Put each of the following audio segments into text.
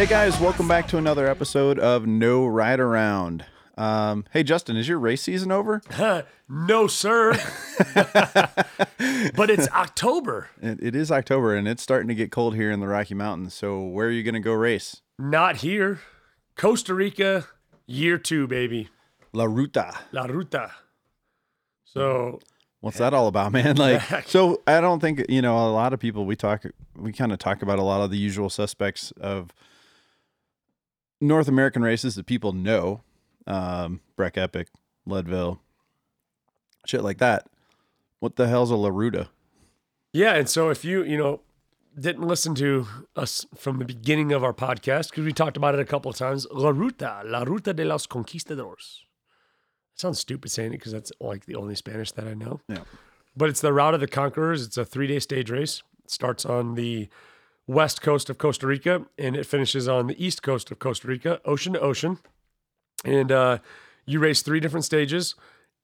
Hey guys, welcome back to another episode of No Ride Around. Um, hey Justin, is your race season over? no, sir. but it's October. It, it is October and it's starting to get cold here in the Rocky Mountains. So where are you going to go race? Not here. Costa Rica, year two, baby. La Ruta. La Ruta. So What's that all about, man? Like, so I don't think you know a lot of people. We talk, we kind of talk about a lot of the usual suspects of North American races that people know, um, Breck Epic, Leadville, shit like that. What the hell's a La Ruta? Yeah, and so if you you know didn't listen to us from the beginning of our podcast because we talked about it a couple of times, La Ruta, La Ruta de los Conquistadores. It sounds stupid saying it because that's like the only Spanish that I know. Yeah. But it's the Route of the Conquerors. It's a three day stage race. It starts on the west coast of Costa Rica and it finishes on the east coast of Costa Rica, ocean to ocean. And uh, you race three different stages,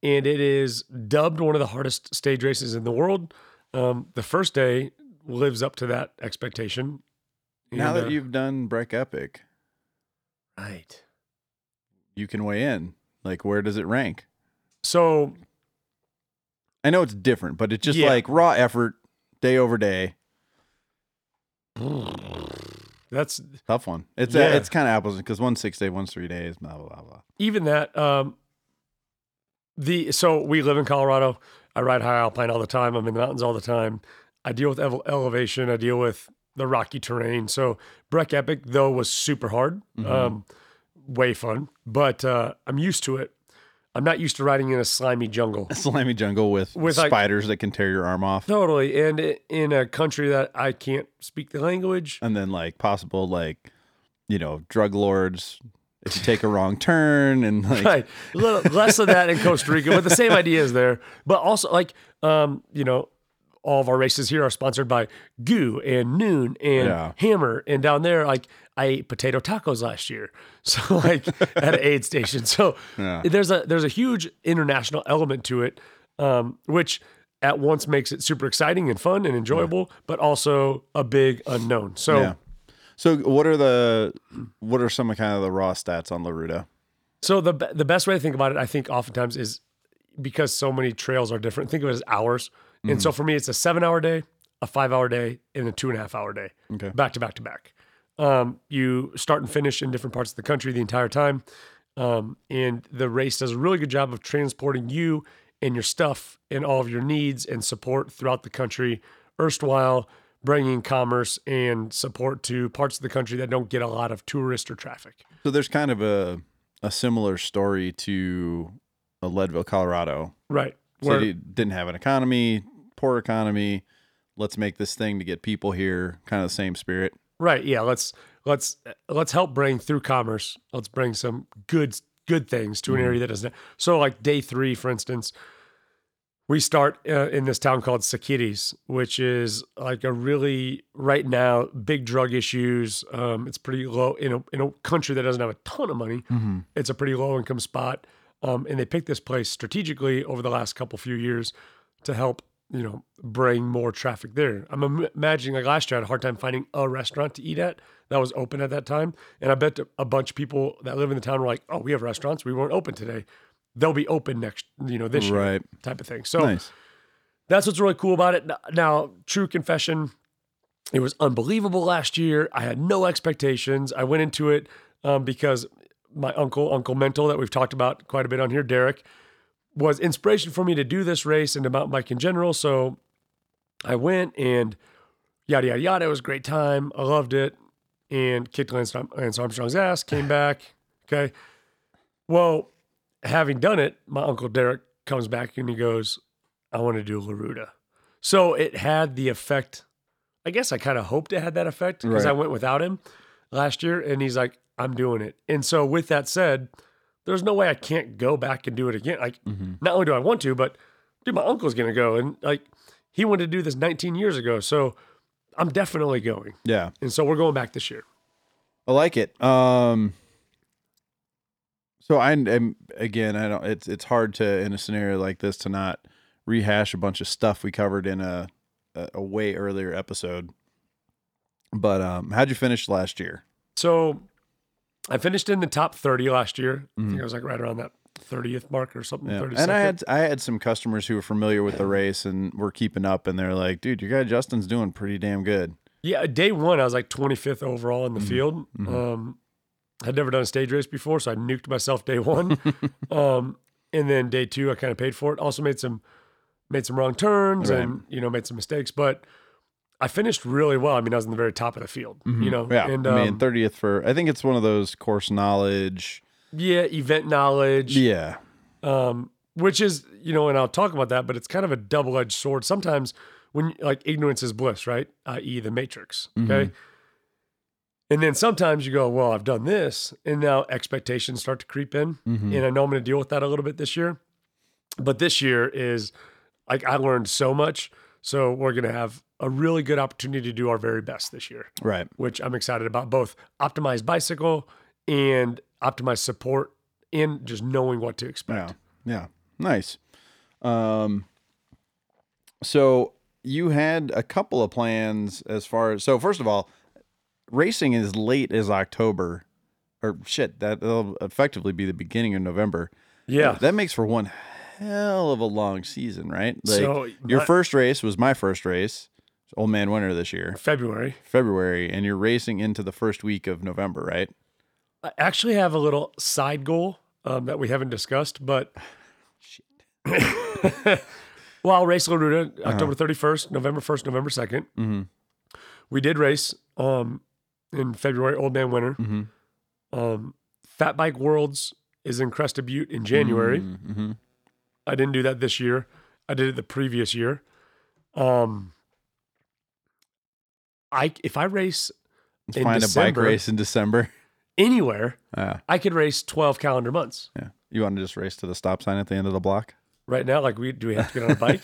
and it is dubbed one of the hardest stage races in the world. Um, the first day lives up to that expectation. now that uh, you've done Breck Epic, right. you can weigh in. Like, where does it rank? So I know it's different, but it's just Yeah. like raw effort, day over day. That's Tough one. It's Yeah. uh, it's kind of apples because one six day, one's three days. Blah blah blah. blah. even that. Um, the so we live in Colorado. I ride high alpine all the time. I'm in the mountains all the time. I deal with ele- elevation. I deal with the rocky terrain. So Breck Epic though was super hard, um, way fun, but uh, I'm used to it. I'm not used to riding in a slimy jungle. A slimy jungle with, With, like- spiders that can tear your arm off, Totally, and in a country that I can't speak the language. and then like possible like you know drug lords if you take a wrong turn and like right a little less of that in costa rica but the same idea is there but also like um you know all of our races here are sponsored by goo and noon and Yeah. hammer and down there like i ate potato tacos last year so like at an aid station so Yeah. there's a there's a huge international element to it um which at once makes it super exciting and fun and enjoyable but also a big unknown so yeah. So what are the what are some of kind of the raw stats on La Ruta? So the the best way to think about it, I think, oftentimes is because so many trails are different. Think of it as hours, and so for me, it's a seven hour day, a five hour day, and a two and a half hour day, Okay. back to back to back. Um, you start and finish in different parts of the country the entire time, um, and the race does a really good job of transporting you and your stuff and all of your needs and support throughout the country. Erstwhile, bringing commerce and support to parts of the country that don't get a lot of tourist or traffic. So there's kind of a a similar story to a Leadville, Colorado. Right. So Where- they didn't have an economy, poor economy. Let's make this thing to get people here. Kind of the same spirit. Right. Yeah. Let's let's let's help bring through commerce. Let's bring some good good things to an area that doesn't. So like day three, for instance, we start uh, in this town called Siquirres, which is like a really right now big drug issues. Um, it's pretty low in a in a country that doesn't have a ton of money. It's a pretty low income spot, um, and they picked this place strategically over the last couple few years to help you know bring more traffic there. I'm im- imagining like last year I had a hard time finding a restaurant to eat at that was open at that time, and I bet a bunch of people that live in the town were like, "Oh, we have restaurants, we weren't open today. They'll be open next, you know, this year." Type of thing. So Nice. that's what's really cool about it. Now, true confession, it was unbelievable last year. I had no expectations. I went into it um, because my uncle, Uncle Mental, that we've talked about quite a bit on here, Derek, was inspiration for me to do this race and to mountain bike in general. So I went and yada yada yada. It was a great time. I loved it and kicked Lance, Lance Armstrong's ass. Came back. Okay. Well, having done it, my uncle Derek comes back and he goes, I want to do La Ruta. So it had the effect. I guess I kind of hoped it had that effect because I went without him last year and he's like, I'm doing it. And so with that said, there's no way I can't go back and do it again. Like, not only do I want to, but dude, my uncle's going to go. And like, he wanted to do this 19 years ago. So I'm definitely going. Yeah. And so we're going back this year. I like it. Um so I am again, I don't it's it's hard to in a scenario like this to not rehash a bunch of stuff we covered in a a, a way earlier episode. But um how'd you finish last year? So I finished in the top 30 last year. I Mm-hmm. think I was like right around that 30th mark or something. Yeah. 32nd. And I had I had some customers who were familiar with the race and were keeping up, and they're like, "Dude, your guy Justin's doing pretty damn good." Yeah, day one, I was like 25th overall in the Mm-hmm. field. Um, I'd never done a stage race before, so I nuked myself day one. um, and then day two, I kind of paid for it. Also made some made some wrong turns Right. and you know made some mistakes, but I finished really well. I mean, I was in the very top of the field. You know, Mm-hmm. Yeah, and I mean, um, thirtieth for I think it's one of those course knowledge. yeah, event knowledge. Yeah, um, which is you know, and I'll talk about that, but it's kind of a double edged sword. Sometimes when like ignorance is bliss, right? I.e., the matrix. Okay. And then sometimes you go, well, I've done this, and now expectations start to creep in, and I know I'm going to deal with that a little bit this year. But this year is like I learned so much, so we're going to have a really good opportunity to do our very best this year right. which I'm excited about. Both optimized bicycle and optimized support, and just knowing what to expect. Yeah, yeah, nice. Um, so you had a couple of plans as far as so. First of all, racing as late as October, or shit, that'll effectively be the beginning of November. Yeah. that makes for one hell of a long season, right? Like So, your my- first race was my first race, Old Man Winter this year, February. February, and you're racing into the first week of November, right? I actually have a little side goal um, that we haven't discussed, but shit. well, I'll race La Ruta October 31st, November 1st, November 2nd. Mm-hmm. We did race um, in February, Old Man Winter. Mm-hmm. Um, Fat Bike Worlds is in Crested Butte in January. Mm-hmm. I didn't do that this year. I did it the previous year. Um, I if I race In Find a bike race in December. anywhere, Yeah, I could race 12 calendar months. yeah. You want to just race to the stop sign at the end of the block? Right now, like we do we have to get on a bike?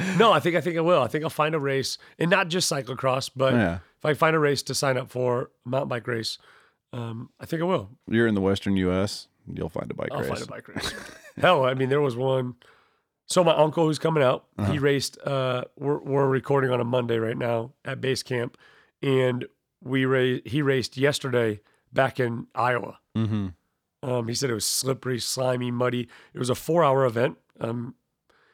no, I think I think I will. I think I'll find a race and not just cyclocross, but Yeah. if I find a race to sign up for a mountain bike race, um, I think I will. You're in the Western U.S. You'll find a bike race. I'll race. find a bike race. Hell, I mean, there was one. So my uncle who's coming out, Uh-huh. he raced. Uh, we're we're recording on a Monday right now at base camp, and we ra- he raced yesterday back in Iowa. Mm-hmm. Um, he said it was slippery, slimy, muddy. It was a four-hour event. Um,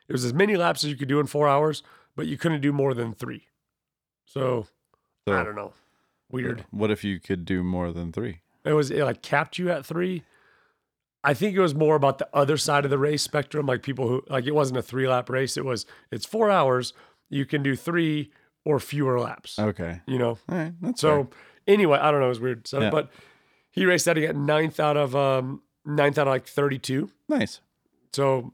it was as many laps as you could do in four hours, but you couldn't do more than three. So, So, I don't know. Weird. What if you could do more than three? It was it like capped you at three. I think it was more about the other side of the race spectrum, like people who like it wasn't a three lap race. It was it's four hours. You can do three or fewer laps. Okay. You know. All right. That's So fair. anyway, I don't know. It was weird. So, Yeah. but he raced that. He got ninth out of um ninth out of like thirty two. nice. So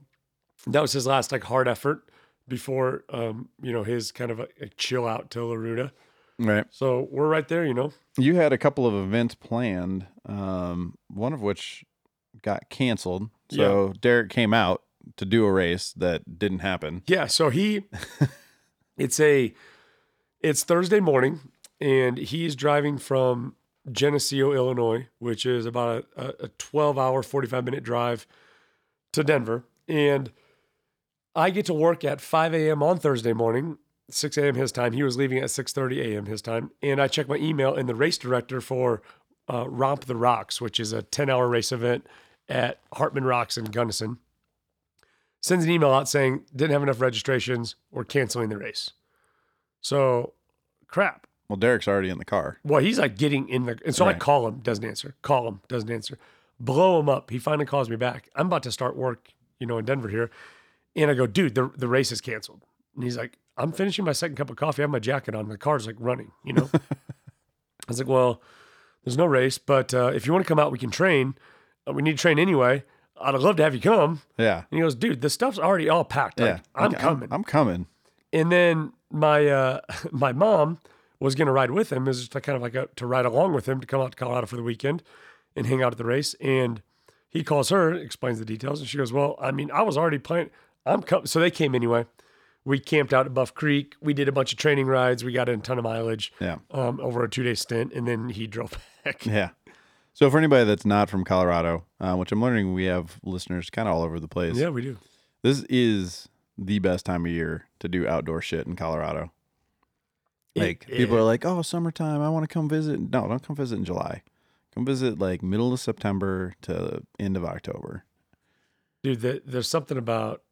that was his last like hard effort before um you know his kind of a, a chill out to La Ruta. Right. So we're right there. You know. You had a couple of events planned, um, one of which got canceled. So Derek came out to do a race that didn't happen. Yeah, so he it's a it's Thursday morning and he's driving from Geneseo, Illinois, which is about a, a 12 hour, 45 minute drive to Denver. And I get to work at 5 a.m. on Thursday morning, 6 a.m. his time. He was leaving at 6:30 a.m. his time. And I check my email and the race director for uh, Romp the Rocks, which is a 10 hour race event at Hartman Rocks in Gunnison sends an email out saying didn't have enough registrations or canceling the race. So crap. Well, Derek's already in the car. Well, he's like getting in the and so I call him, doesn't answer. Call him, doesn't answer. Blow him up. He finally calls me back. I'm about to start work, you know, in Denver here. And I go, dude, the the race is canceled. And he's like, I'm finishing my second cup of coffee. I have my jacket on. The car's like running, you know? I was like, well, there's no race, but uh, if you want to come out, we can train. Uh, we need to train anyway. I'd love to have you come. Yeah. And he goes, dude, the stuff's already all packed. Like, Yeah. I'm coming. I'm coming. and then my uh, my mom was gonna ride with him. It was just kind of like a, to ride along with him to come out to Colorado for the weekend and hang out at the race. And he calls her, explains the details, and she goes, "Well, I mean, I was already planning. I'm coming." So they came anyway. We camped out at Buff Creek. We did a bunch of training rides. We got in a ton of mileage Yeah. um, over a two day stint, and then he drove back. Yeah. So for anybody that's not from Colorado, uh, which I'm learning we have listeners kind of all over the place. Yeah, we do. This is the best time of year to do outdoor shit in Colorado. Like It- people it- are like, "Oh, summertime, I want to come visit." No, don't come visit in July. Come visit like middle of September to end of October. dude. The, there's something about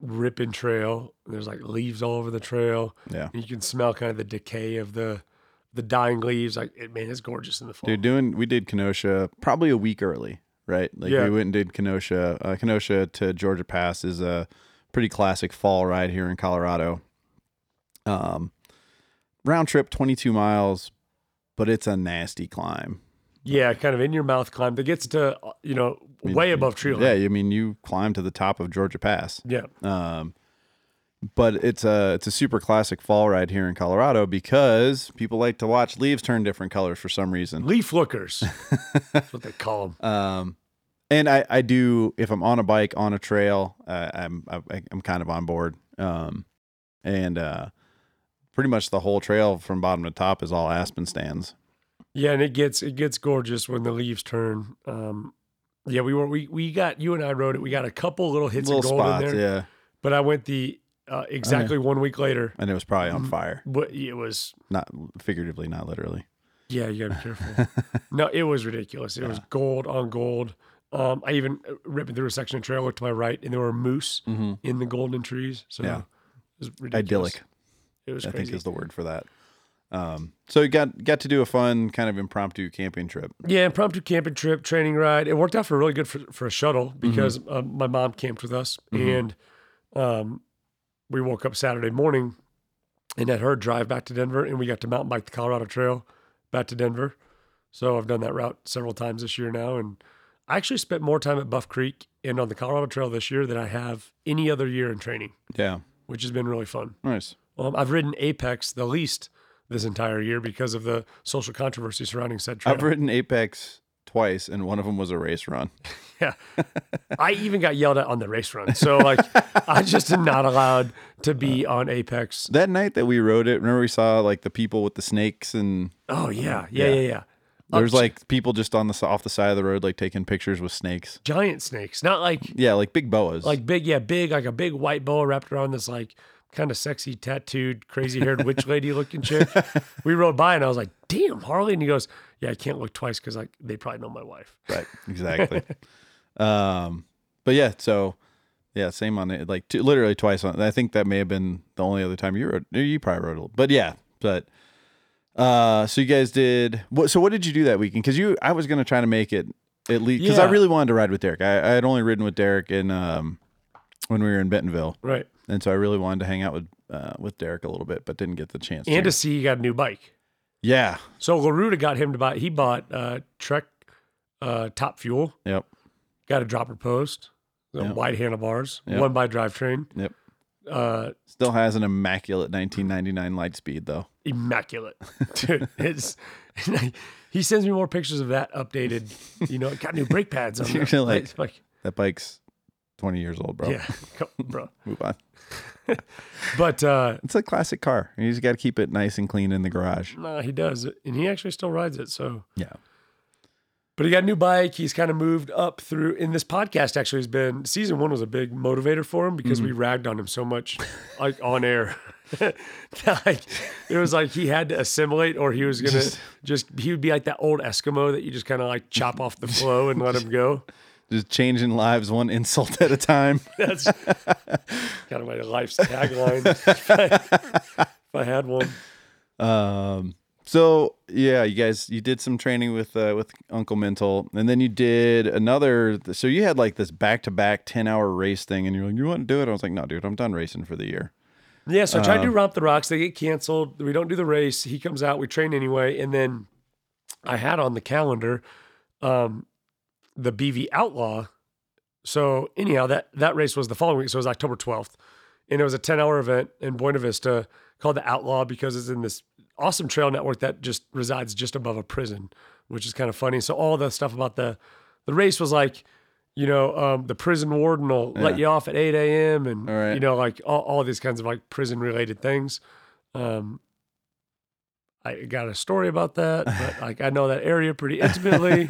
ripping trail. There's like leaves all over the trail. Yeah. And you can smell kind of the decay of the the dying leaves. Like it, man, it's gorgeous in the fall. Dude, doing we did Kenosha probably a week early, right? Like Yeah. we went and did Kenosha. Uh, Kenosha to Georgia Pass is a pretty classic fall ride here in Colorado. Um, round trip 22 miles, but it's a nasty climb. Yeah, kind of in your mouth climb that gets to uh, you know I mean, way above tree line. Yeah, I mean you climb to the top of Georgia Pass. Yeah. Um, but it's a it's a super classic fall ride here in Colorado because people like to watch leaves turn different colors for some reason. Leaf lookers. That's what they call them. Um, and I, I do if I'm on a bike on a trail, uh, I'm I, I'm kind of on board. Um, and uh, pretty much the whole trail from bottom to top is all aspen stands. Yeah, and it gets it gets gorgeous when the leaves turn. Um, yeah, we were we we got you and I rode it. We got a couple little hits Little of gold spots, in there, yeah. but I went the uh, exactly one week later. And it was probably Mm. on fire, But it was not figuratively, not literally. yeah, you gotta be careful. no, it was ridiculous. It was gold on gold. Um, I even uh, ripping through a section of trail, looked to my right, and there were moose Mm-hmm. in the golden trees. So Yeah. it was ridiculous. Idyllic, It was I crazy. think is the word for that. Um, so you got got to do a fun kind of impromptu camping trip. Yeah, impromptu camping trip, training ride. It worked out for really good for, for a shuttle because uh, my mom camped with us, and um, we woke up Saturday morning and had her drive back to Denver, and we got to mountain bike the Colorado Trail back to Denver. So I've done that route several times this year now, and I actually spent more time at Buff Creek and on the Colorado Trail this year than I have any other year in training, Yeah, which has been really fun. nice. Um, I've ridden Apex the least this entire year because of the social controversy surrounding said trail. I've ridden Apex twice, and one of them was a race run. Yeah. I even got yelled at on the race run. So like I just am not allowed to be uh, on Apex. That night that we rode it, remember we saw like the people with the snakes and Oh yeah. Uh, yeah, Yeah. yeah, yeah. There's like people just on the off the side of the road, like taking pictures with snakes. giant snakes. Not like Yeah, like big boas. like big, yeah, big, like a big white boa wrapped around this like kind of sexy tattooed, crazy haired witch lady looking chick. We rode by and I was like, damn, Harley. And he goes, Yeah, I can't look twice because like they probably know my wife. right, exactly. um, but yeah, so yeah, same on it. Like two, literally twice on. I think that may have been the only other time you rode. You probably rode a little, but yeah, but. Uh, so you guys did what? So what did you do that weekend? Because you, I was gonna try to make it at least because I really wanted to ride with Derek. I, I had only ridden with Derek in um when we were in Bentonville, Right. And so I really wanted to hang out with uh with Derek a little bit, but didn't get the chance. And to. to see he got a new bike. yeah, So La Ruta got him to buy he bought uh Trek uh top fuel. yep, got a dropper post, Yep. wide handlebars, Yep. one by drivetrain, yep. uh, Still has an immaculate 1999 Litespeed though. immaculate, dude. It's he sends me more pictures of that updated. You know, it got new brake pads on. You're like- like, That bike's 20 years old, bro. yeah, come- bro. Move on. But uh, It's a classic car. You just got to keep it nice and clean in the garage. nah, he does, and he actually still rides it. So, Yeah. but he got a new bike. He's kind of moved up through. In this podcast, actually, has been season one was a big motivator for him because Mm-hmm. we ragged on him so much, like on air. like it was like he had to assimilate, or he was gonna Just- just, he would be like that old Eskimo that you just kind of like chop off the flow and let him go. Just changing lives one insult at a time. That's kind of my life's tagline. if, I, if I had one. Um, so yeah, you guys, you did some training with uh, with Uncle Mental, and then you did another. So you had like this back to back ten hour race thing, and you're like, you want to do it? I was like, no, dude, I'm done racing for the year. Yeah, so I tried to do Um, Romp the Rocks. They get canceled. We don't do the race. He comes out. We train anyway. And then I had on the calendar um, the BV Outlaw. So anyhow, that that race was the following week. So it was October 12th. And it was a 10 hour event in Buena Vista called the Outlaw because it's in this awesome trail network that just resides just above a prison, which is kind of funny. So all the stuff about the the race was like, you know, um, the prison warden will let you off at 8 a.m. and, right. you know, like all, all these kinds of like prison related things. Um, I got a story about that, but like I know that area pretty intimately.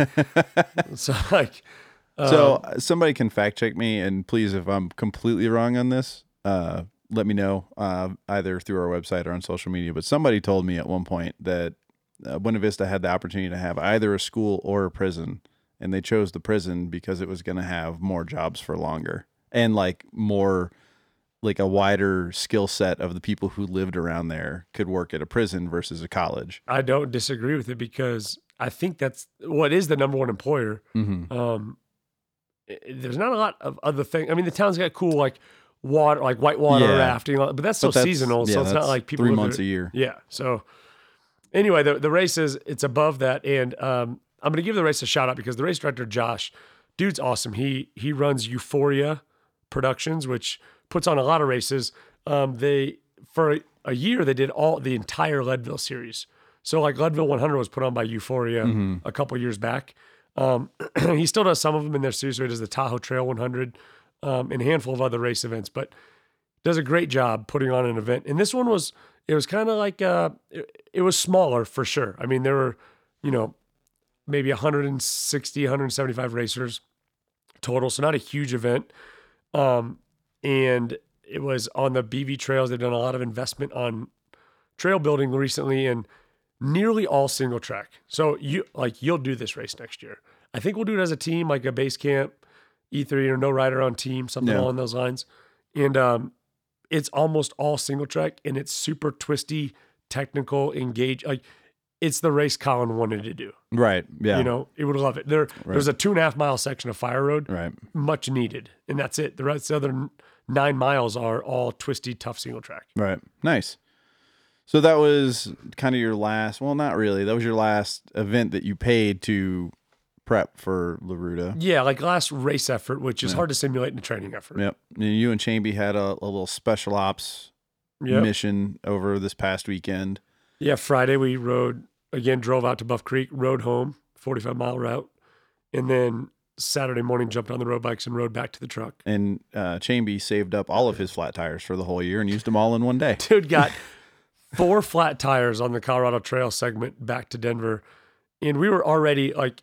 so like, um, So uh, somebody can fact check me, and please, if I'm completely wrong on this, uh, let me know uh, either through our website or on social media. But somebody told me at one point that uh, Buena Vista had the opportunity to have either a school or a prison, and they chose the prison because it was going to have more jobs for longer and like more like a wider skill set of the people who lived around there could work at a prison versus a college. I don't disagree with it because I think that's what is the number one employer. Mm-hmm. Um, there's not a lot of other things. I mean, the town's got cool like water, like whitewater Yeah. rafting, but that's still But that's- seasonal, yeah, so it's not like people three months there- a year. Yeah. So anyway, the the race is it's above that, and um, I'm gonna give the race a shout out because the race director Josh, dude's awesome. He he runs Euphoria Productions, which puts on a lot of races. Um, they for a, year they did all the entire Leadville series. So like Leadville 100 was put on by Euphoria Mm-hmm. a couple years back. Um, he still does some of them in their series. So he does the Tahoe Trail 100 um, and a handful of other race events, but does a great job putting on an event. And this one was it was kind of like uh, it, it was smaller for sure. I mean, there were you know maybe 160, 175 racers total, so not a huge event. Um, and it was on the BV trails. They've done a lot of investment on trail building recently, and nearly all single track. So you like you'll do this race next year. I think we'll do it as a team, like a base camp, E3 or no rider on team, something Yeah. along those lines. And um, it's almost all single track, and it's super twisty, technical, engage. Like it's the race Colin wanted to do. Right. Yeah. You know, it would love it. There, there's a two and a half mile section of fire road, Right. much needed, and that's it. The rest, the other nine miles are all twisty, tough single track. Right. Nice. So that was kind of your last. Well, not really. That was your last event that you paid to prep for La Ruta. Yeah, like last race effort, which is hard to simulate in a training effort. Yep. And you and Chamby had a, a little special ops Yeah, mission over this past weekend. yeah. Friday we rode again, drove out to Buff Creek, rode home, 45 mile route, and then Saturday morning jumped on the road bikes and rode back to the truck. And uh, Chamby saved up all of his flat tires for the whole year and used them all in one day. Dude got four flat tires on the Colorado Trail segment back to Denver, and we were already like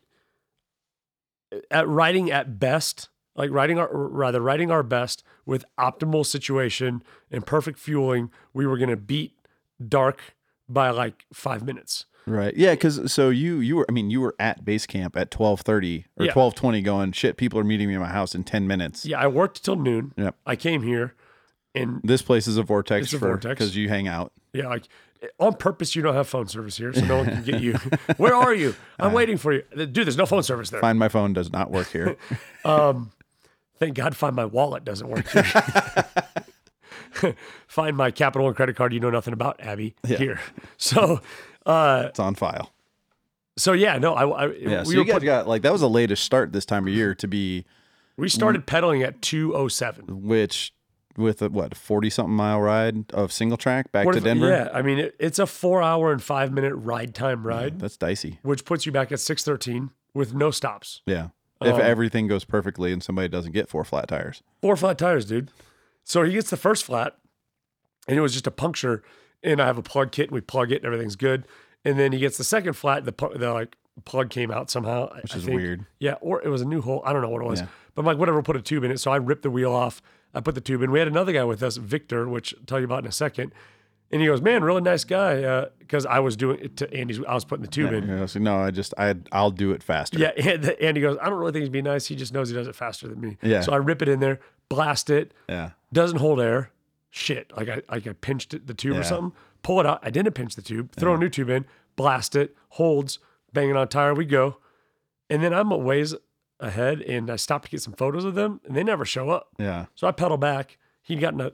at riding at best, like riding our rather riding our best with optimal situation and perfect fueling. We were gonna beat dark by like five minutes. Right. Yeah. Because so you you were I mean you were at base camp at twelve thirty or Yeah. twelve twenty going shit. People are meeting me at my house in ten minutes. Yeah, I worked till noon. Yep. I came here, and This place is a vortex It's a for vortex. because you hang out. yeah, like on purpose, you don't have phone service here, so no one can get you. Where are you? I'm waiting for you, dude. There's no phone service there. Find my phone does not work here. Um, thank God, find my wallet doesn't work here. find my capital and credit card you know nothing about, Abby. Here, so, uh, it's on file. so yeah, no, I, I Yeah. so we you were guys put, got like that was the latest start this time of year to be we started pedaling at two oh seven. which with a what forty something mile ride of single track back What to if- Denver. Yeah, I mean it, it's a four hour and five minute ride time ride, That's dicey. which puts you back at six thirteen with no stops. Yeah. If Um, everything goes perfectly and somebody doesn't get four flat tires. Four flat tires, dude. So he gets the first flat, and it was just a puncture. And I have a plug kit, and we plug it, and everything's good. And then he gets the second flat, the the like plug came out somehow, Which I is think. weird. Yeah, or it was a new hole. I don't know what it was. Yeah. But I'm like, whatever, put a tube in it. So I ripped the wheel off. I put the tube in. We had another guy with us, Victor, which I'll tell you about in a second. And he goes, man, really nice guy. Uh, because I was doing it to Andy's, I was putting the tube in. Yeah, so no, I just I I'll do it faster. Yeah, and Andy goes, I don't really think he'd be nice. He just knows he does it faster than me. Yeah. So I rip it in there, blast it, Yeah. doesn't hold air. Shit, like I like I pinched it, the tube Yeah. or something. Pull it out. I didn't pinch the tube. Throw a new tube in. Blast it. Holds. Bang it on tire. We go. And then I'm a ways ahead, and I stop to get some photos of them, and they never show up. Yeah. So I pedal back. He'd gotten a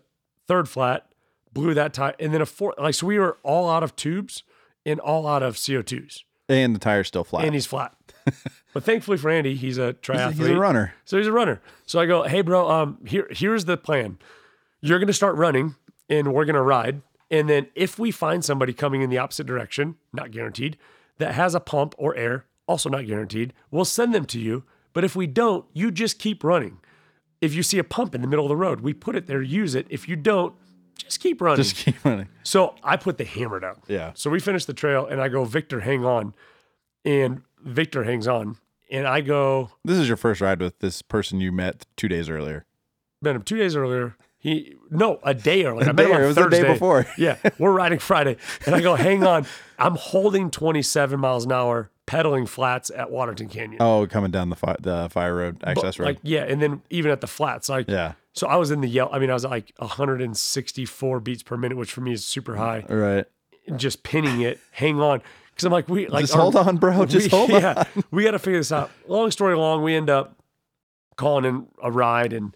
third flat, blew that tire, and then a fourth. Like so, we were all out of tubes and all out of CO2s, And the tire's still flat. and he's flat. but thankfully for Andy, he's a he's, triathlete. a, he's a runner. So he's a runner. So I go, hey, bro, um, here, here's the plan. You're going to start running and we're going to ride. And then if we find somebody coming in the opposite direction, not guaranteed, that has a pump or air, also not guaranteed, we'll send them to you. But if we don't, you just keep running. If you see a pump in the middle of the road, we put it there, use it. If you don't, just keep running. Just keep running. So I put the hammer down. Yeah. So we finish the trail and I go, Victor, hang on. And Victor hangs on. And I go, This is your first ride with this person you met two days earlier. met him two days earlier. He no, a day early. I A met him day on early. It was the day before. yeah, we're riding Friday, and I go, hang on, I'm holding 27 miles an hour, pedaling flats at Waterton Canyon. Oh, coming down the fi- the fire road, access road. Like yeah, and then even at the flats, like yeah. So I was in the yell. I mean, I was at like 164 beats per minute, which for me is super high. Right. Just pinning it, hang on, because I'm like, we like Just our- hold on, bro. Just we, hold on. yeah, we got to figure this out. Long story long, we end up calling in a ride, and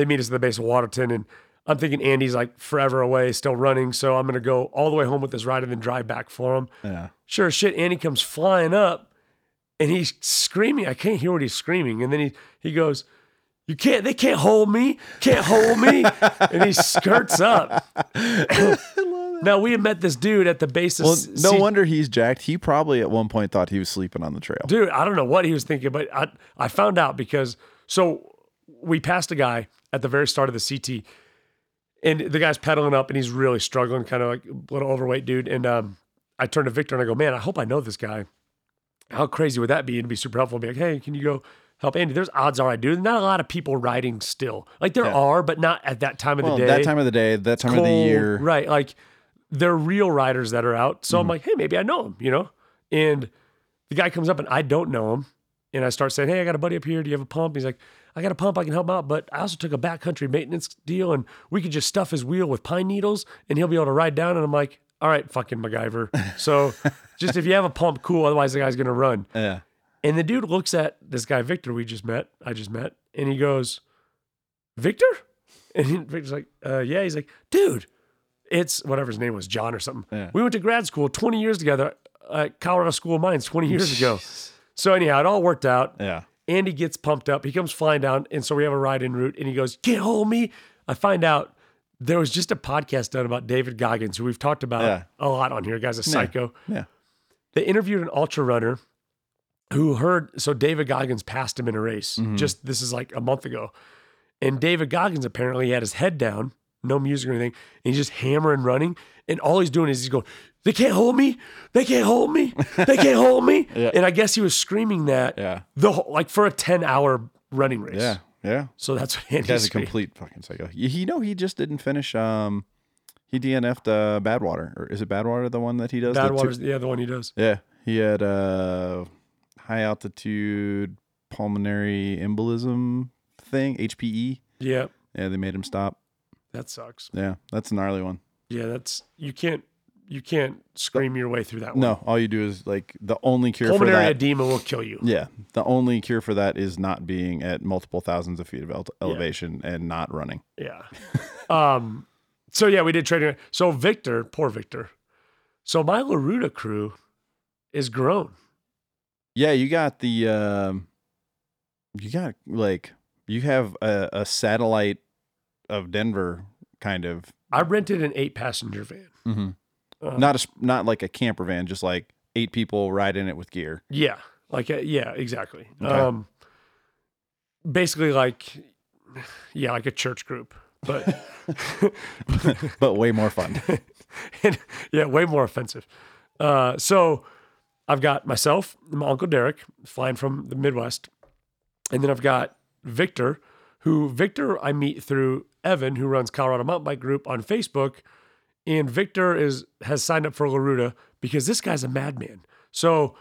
they meet us at the base of Waterton, and I'm thinking Andy's like forever away, still running, so I'm gonna go all the way home with this ride and then drive back for him. Yeah. Sure as shit, Andy comes flying up, and he's screaming. I can't hear what he's screaming, and then he he goes. You can't, they can't hold me, can't hold me. and he skirts up. now, we had met this dude at the base of Well, no C- wonder he's jacked. He probably at one point thought he was sleeping on the trail. dude i don't know what he was thinking but i i found out because so we passed a guy at the very start of the ct and the guy's pedaling up and he's really struggling kind of like a little overweight dude and um i turn to victor and i go man i hope i know this guy how crazy would that be and be super helpful and be like hey can you go help andy there's odds are i do not a lot of people riding still like there Yeah. are but not at that time of Well, the day that time of the day, that time of the year. Right. Like they're real riders that are out. So I'm Mm-hmm. like, hey, maybe I know him, you know? And the guy comes up and I don't know him. And I start saying, hey, I got a buddy up here. Do you have a pump? He's like, I got a pump. I can help him out. But I also took a backcountry maintenance deal and we could just stuff his wheel with pine needles and he'll be able to ride down. And I'm like, all right, fucking MacGyver. So just if you have a pump, cool. Otherwise, the guy's going to run. Yeah. And the dude looks at this guy, Victor, we just met, I just met, and he goes, Victor? And he, Victor's like, uh, yeah. He's like, dude, it's whatever his name was, John or something. Yeah. We went to grad school 20 years together at Colorado School of Mines 20 years ago. So anyhow, it all worked out. Yeah. Andy gets pumped up. He comes flying down. And so we have a ride en route and he goes, Can't hold me. I find out there was just a podcast done about David Goggins, who we've talked about Yeah. a lot on here. Guy's a psycho Yeah. they interviewed an ultra runner who heard so David Goggins passed him in a race. Mm-hmm. Just this is like a month ago. And David Goggins apparently had his head down, no music or anything, and he's just hammering running. And all he's doing is he's going, They can't hold me. They can't hold me. They can't hold me. Yeah. And I guess he was screaming that Yeah. the whole, like for a 10 hour running race. Yeah. Yeah. So that's what Andy's Guy's a complete fucking psycho. You, you know, he just didn't finish. Um, he DNF'd uh, Badwater, or is it Badwater the one that he does? The two- yeah, the one he does. yeah, he had uh, high altitude pulmonary embolism thing, HPE. Yeah, Yeah, they made him stop. that sucks. Yeah, that's a gnarly one. Yeah, that's you can't you can't scream your way through that one. No, all you do is like the only cure Pulmonary for that. edema will kill you. Yeah, the only cure for that is not being at multiple thousands of feet of ele- elevation and not running. Yeah. um. So yeah, we did trading. So Victor, poor Victor. So my La Ruta crew is grown. Yeah, you got the um, you got like you have a, a satellite of Denver kind of I rented an eight passenger van. Uh, not a not like a camper van, just like eight people ride in it with gear. Yeah. Like a, yeah, exactly. Okay. Um. Basically, like yeah, like a church group, but but way more fun. and, yeah, way more offensive. Uh, so I've got myself, my uncle Derek, flying from the Midwest, and then I've got Victor, who Victor I meet through Evan, who runs Colorado Mountain Bike Group on Facebook, and Victor is has signed up for La Ruta because this guy's a madman. So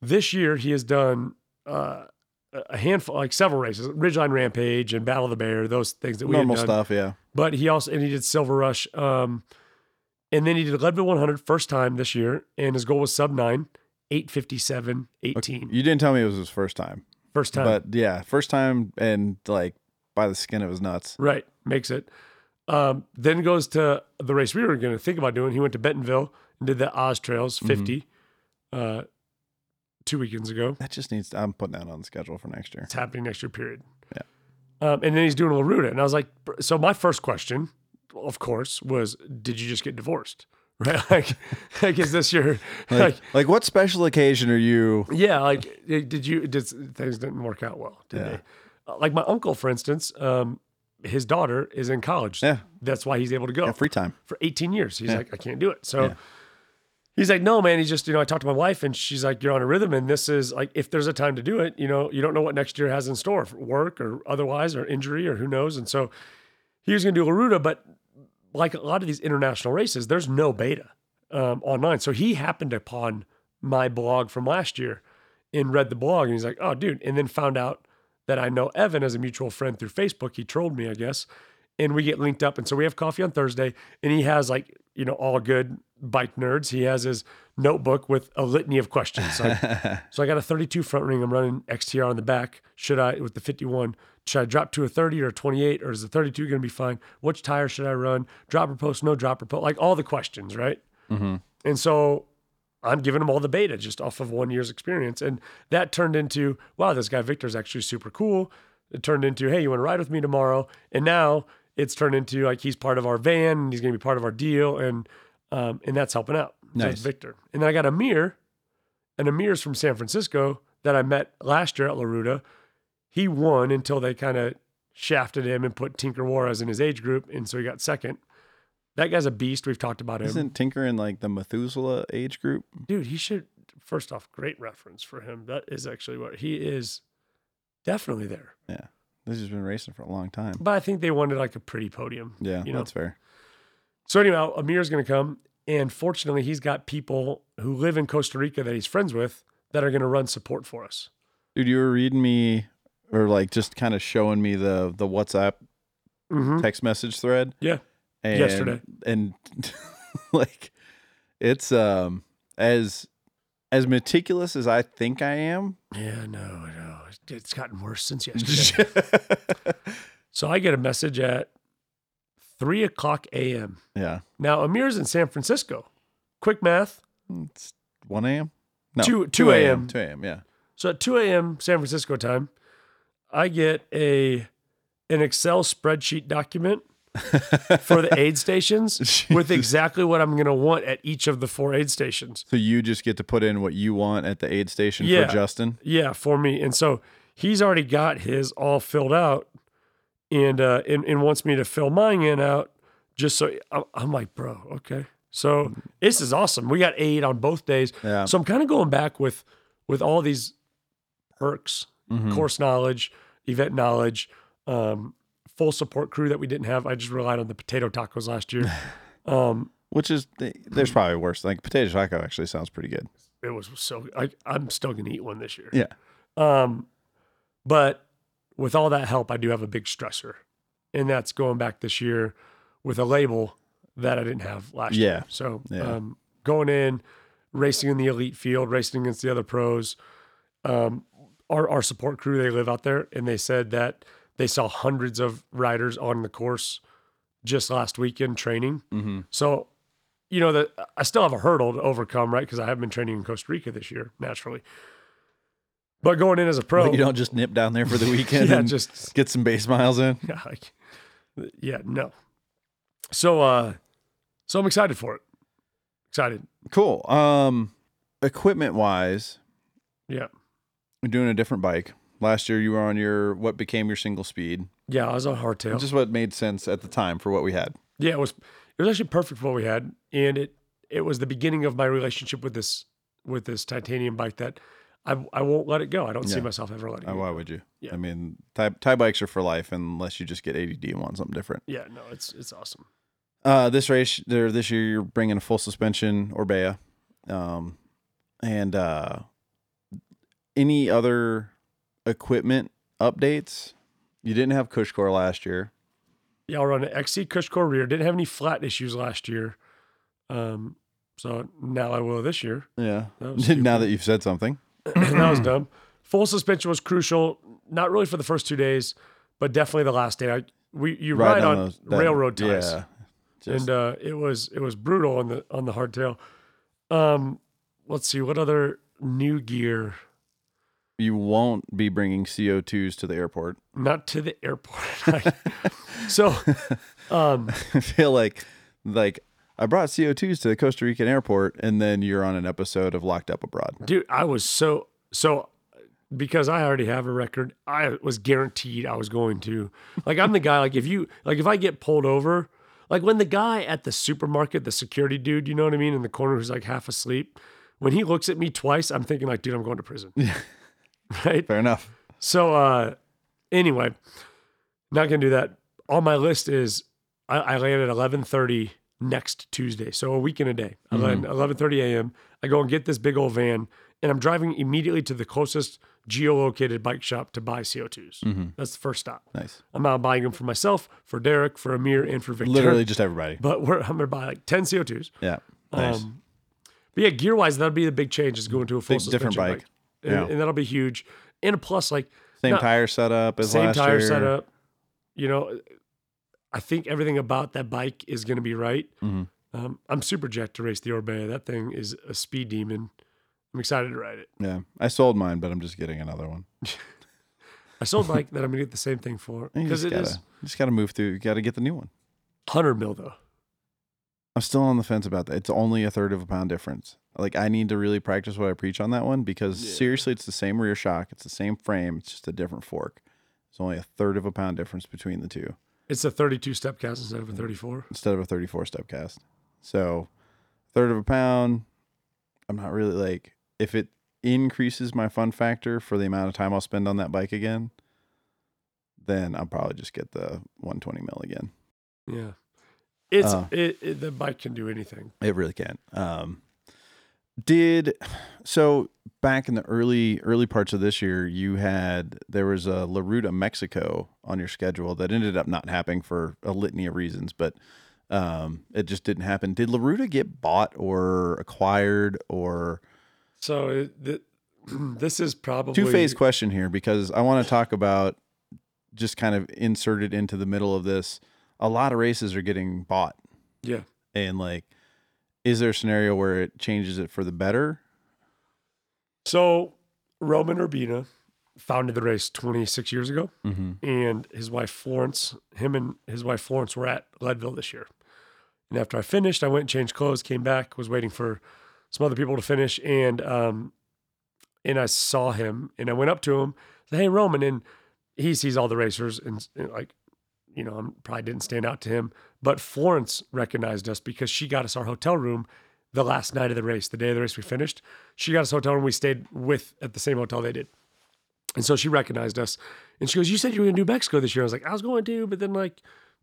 this year he has done. Uh, a handful, like several races, Ridgeline Rampage and Battle of the Bear, those things that we Normal stuff, yeah. but he also and he did Silver Rush. Um, and then he did Leadville 100 first time this year, and his goal was sub nine, 857, 18. You didn't tell me it was his first time, First time. but yeah, first time and like by the skin of his nuts. right. Makes it. Um, then goes to the race we were going to think about doing. He went to Bentonville and did the Oz Trails 50 uh, two weekends ago. That just needs. to, I'm putting that on the schedule for next year. It's happening next year, period. Yeah. Um, and then he's doing La Ruta. And I was like, so my first question, of course, was, did you just get divorced? Right? Like, like is this your, Like, like like, what special occasion are you? Yeah, like did you did things didn't work out well? Did Yeah. they? Uh, Like my uncle, for instance, um, his daughter is in college. Yeah, That's why he's able to go yeah free time. for 18 years. He's Yeah. like, I can't do it. So Yeah. he's like, no, man. He's just, you know, I talked to my wife and she's like, you're on a rhythm, and this is like, if there's a time to do it, you know, you don't know what next year has in store, for work or otherwise, or injury or who knows. And so he was going to do La Ruta, but like a lot of these international races, there's no beta um, online. So he happened upon my blog from last year and read the blog, and he's like, "Oh, dude!" And then found out that I know Evan as a mutual friend through Facebook. He trolled me, I guess, and we get linked up. And so we have coffee on Thursday, and he has like you know all good bike nerds. He has his notebook with a litany of questions. So I, so I got a 32 front ring. I'm running XTR on the back. Should I with the 51? Should I drop to a 30 or a 28, or is the 32 going to be fine? Which tire should I run? Dropper post, no dropper post, like all the questions, right? Mm-hmm. And so I'm giving them all the beta just off of one year's experience. And that turned into, wow, this guy Victor's actually super cool. It turned into, hey, you want to ride with me tomorrow? And now it's turned into like he's part of our van and he's going to be part of our deal. And um, and that's helping out. Nice. Victor. And then I got Amir, and Amir's from San Francisco that I met last year at La Ruta. He won until they kind of shafted him and put Tinker Juarez in his age group. And so he got second. That guy's a beast. We've talked about him. Isn't Tinker in like the Methuselah age group? dude, he should first off, great reference for him. That is actually what he is definitely there. Yeah. This has been racing for a long time. But I think they wanted like a pretty podium. Yeah, You know. that's fair. So anyhow, Amir's gonna come. And fortunately, he's got people who live in Costa Rica that he's friends with that are gonna run support for us. Dude, you were reading me or like just kind of showing me the the WhatsApp Mm-hmm. text message thread. Yeah. And, Yesterday. And like it's um as as meticulous as I think I am. Yeah, no, no. It's gotten worse since yesterday. so I get a message at three o'clock AM. yeah. Now Amir's in San Francisco. Quick math. It's 1 a.m. No, Two- 2 a.m.. 2 a.m. Yeah. So at 2 a.m. San Francisco time, I get a an Excel spreadsheet document for the aid stations with exactly what I'm going to want at each of the four aid stations. So you just get to put in what you want at the aid station Yeah. for Justin. Yeah, for me. And so he's already got his all filled out and uh and, and wants me to fill mine in out just so I'm, I'm like, bro, okay. So this is awesome. We got aid on both days. Yeah. So I'm kind of going back with with all these perks, Mhm. course knowledge, event knowledge, um, full support crew that we didn't have. I just relied on the potato tacos last year. Um, Which is there's probably worse. Like potato taco actually sounds pretty good. it was so I, I'm still gonna eat one this year. Yeah. Um, but with all that help, I do have a big stressor, and that's going back this year with a label that I didn't have last Yeah. year. So Yeah. um, going in, racing in the elite field, racing against the other pros. Um, our our support crew they live out there, and they said that they saw hundreds of riders on the course just last weekend training. Mm-hmm. So, you know, that I still have a hurdle to overcome, right? Because I have been training in Costa Rica this year, naturally. But going in as a pro, you don't just nip down there for the weekend yeah, and just get some base miles in. yeah, like, yeah, no. So, uh, so I'm excited for it. Excited, Cool. Um, equipment wise, yeah, we're doing a different bike. Last year you were on your what became your single speed, yeah. I was on hardtail. just what made sense at the time for what we had. yeah, it was it was actually perfect for what we had, and it it was the beginning of my relationship with this with this titanium bike that I I won't let it go. I don't see myself ever letting Uh, it go. why would you? Yeah. I mean, tie, tie bikes are for life unless you just get ADD and want something different. Yeah, no, it's it's awesome. Uh, this race, there this year, you're bringing a full suspension Orbea, um, and uh, any other equipment updates. You didn't have Cushcore last year. Yeah, I'll run an XC Cushcore rear. Didn't have any flat issues last year. Um, so now I will this year. Yeah. That now that you've said something. that was dumb. Full suspension was crucial. Not really for the first two days, but definitely the last day. I we you ride, on those- that- railroad ties, Yeah. Just, and uh, it was it was brutal on the on the hardtail. Um, let's see what other new gear. You won't be bringing CO2s to the airport. Not to the airport. so, um, I feel like, like I brought CO2s to the Costa Rican airport, and then you're on an episode of Locked Up Abroad. dude i was so so because i already have a record i was guaranteed i was going to like i'm the guy like if you like if i get pulled over like when the guy at the supermarket the security dude you know what i mean in the corner who's like half asleep when he looks at me twice i'm thinking like dude i'm going to prison right Fair enough. so uh anyway not gonna do that on my list is I, I land at eleven thirty next Tuesday, so a week and a day. I land eleven thirty a.m. I go and get this big old van, and I'm driving immediately to the closest geolocated bike shop to buy CO2s. That's the first stop. Nice. I'm out buying them for myself, for Derek, for Amir, and for Victor. Literally just everybody. But we're, I'm gonna buy like ten CO2s. Yeah. Nice. Um, but yeah, gear wise, that'd be the big change is going to a full Big, different suspension bike. And, Yeah. and that'll be huge. And a plus, like Same not- tire setup as same last tire year. setup. You know, I think everything about that bike is going to be right. Mhm. Um, I'm super jacked to race the Orbea. That thing is a speed demon. I'm excited to ride it. Yeah. I sold mine, but I'm just getting another one. I sold bike that I'm going to get the same thing for because it gotta, is you just gotta move through. You gotta get the new one. 100 mil though. I'm still on the fence about that. It's only a third of a pound difference. Like I need to really practice what I preach on that one because Yeah. seriously, it's the same rear shock, it's the same frame, it's just a different fork. It's only a third of a pound difference between the two It's a 32 step cast instead of a 34. instead of a 34 step cast. So, third of a pound. I'm not really like if it increases my fun factor for the amount of time I'll spend on that bike again, then I'll probably just get the 120 mil again. Yeah. It's Oh. it, it, the bike can do anything. It really can. Um, did so back in the early early parts of this year, you had there was a La Ruta Mexico on your schedule that ended up not happening for a litany of reasons, but um, it just didn't happen. Did La Ruta get bought or acquired or So it, th- this is probably two phase question here because I want to talk about just kind of inserted into the middle of this. A lot of races are getting bought Yeah. and like is there a scenario where it changes it for the better So Roman Urbina founded the race 26 years ago, mm-hmm. and his wife Florence, him and his wife Florence were at Leadville this year. And after I finished, I went and changed clothes, came back, was waiting for some other people to finish, and um, and I saw him, and I went up to him, said, "Hey, Roman," and he sees all the racers, and, and like, you know, I probably didn't stand out to him, but Florence recognized us because she got us our hotel room the last night of the race, the day of the race we finished. She got us a hotel room. We stayed with at the same hotel they did. And so she recognized us. And she goes, You said you were going to do Mexico this year. I was like, I was going to, but then like,